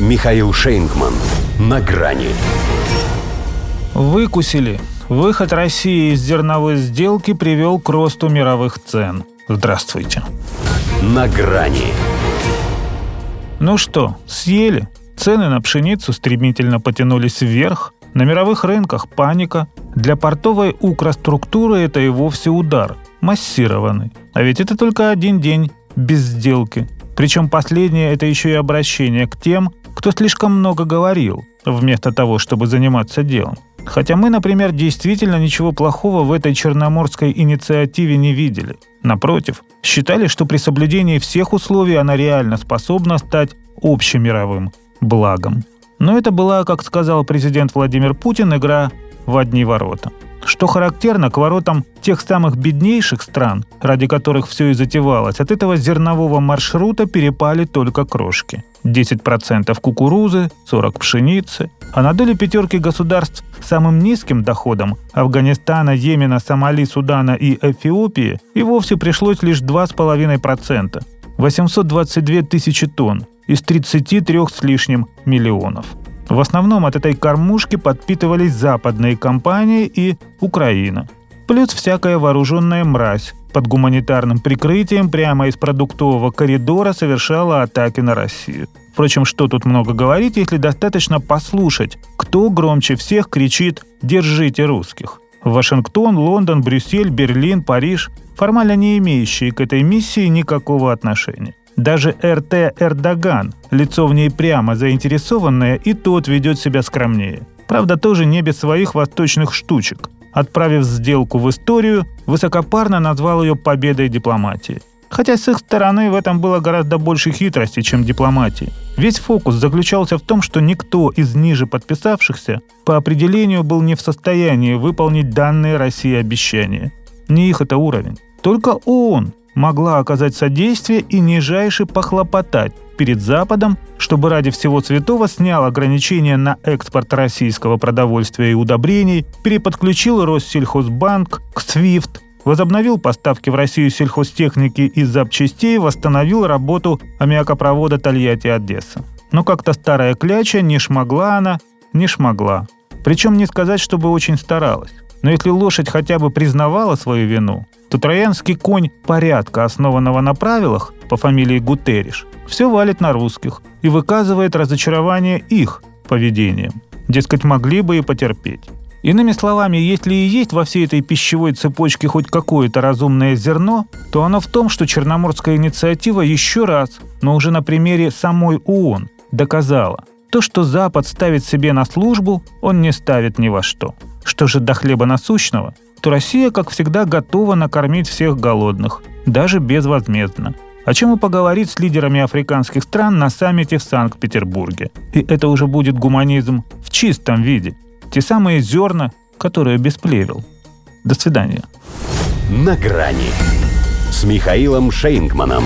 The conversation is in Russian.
Михаил Шейнгман. На грани. Выкусили. Выход России из зерновой сделки привел к росту мировых цен. Здравствуйте. На грани. Ну что, съели? Цены на пшеницу стремительно потянулись вверх. На мировых рынках паника. Для портовой укроструктуры это и вовсе удар. Массированный. А ведь это только один день без сделки. Причем последнее – это еще и обращение к тем, кто слишком много говорил, вместо того, чтобы заниматься делом. Хотя мы, например, действительно ничего плохого в этой черноморской инициативе не видели. Напротив, считали, что при соблюдении всех условий она реально способна стать общемировым благом. Но это была, как сказал президент Владимир Путин, игра в одни ворота. Что характерно, к воротам тех самых беднейших стран, ради которых все и затевалось, от этого зернового маршрута перепали только крошки. 10% кукурузы, 40% пшеницы. А на долю пятерки государств с самым низким доходом – Афганистана, Йемена, Сомали, Судана и Эфиопии – и вовсе пришлось лишь 2,5% – 822 тысячи тонн из 33 с лишним миллионов – в основном от этой кормушки подпитывались западные компании и Украина. Плюс всякая вооруженная мразь под гуманитарным прикрытием прямо из продуктового коридора совершала атаки на Россию. Впрочем, что тут много говорить, если достаточно послушать, кто громче всех кричит «Держите русских». Вашингтон, Лондон, Брюссель, Берлин, Париж, формально не имеющие к этой миссии никакого отношения. Даже РТ Эрдоган, лицо в ней прямо заинтересованное, и тот ведет себя скромнее. Правда, тоже не без своих восточных штучек. Отправив сделку в историю, высокопарно назвал ее победой дипломатии. Хотя с их стороны в этом было гораздо больше хитрости, чем дипломатии. Весь фокус заключался в том, что никто из ниже подписавшихся по определению был не в состоянии выполнить данные России обещания. Не их это уровень. Только он могла оказать содействие и нижайше похлопотать перед Западом, чтобы ради всего святого снял ограничения на экспорт российского продовольствия и удобрений, переподключил Россельхозбанк к SWIFT, возобновил поставки в Россию сельхозтехники и запчастей, восстановил работу аммиакопровода Тольятти-Одесса. Но как-то старая кляча не шмогла она, не шмогла. Причем не сказать, чтобы очень старалась. Но если лошадь хотя бы признавала свою вину, то троянский конь порядка, основанного на правилах, по фамилии Гутериш, все валит на русских и выказывает разочарование их поведением. Дескать, могли бы и потерпеть. Иными словами, если и есть во всей этой пищевой цепочке хоть какое-то разумное зерно, то оно в том, что Черноморская инициатива еще раз, но уже на примере самой ООН, доказала, то, что Запад ставит себе на службу, он не ставит ни во что. Что же до хлеба насущного, то Россия, как всегда, готова накормить всех голодных, даже безвозмездно. О чем и поговорить с лидерами африканских стран на саммите в Санкт-Петербурге. И это уже будет гуманизм в чистом виде. Те самые зерна, которые без плевел. До свидания. На грани с Михаилом Шейнгманом.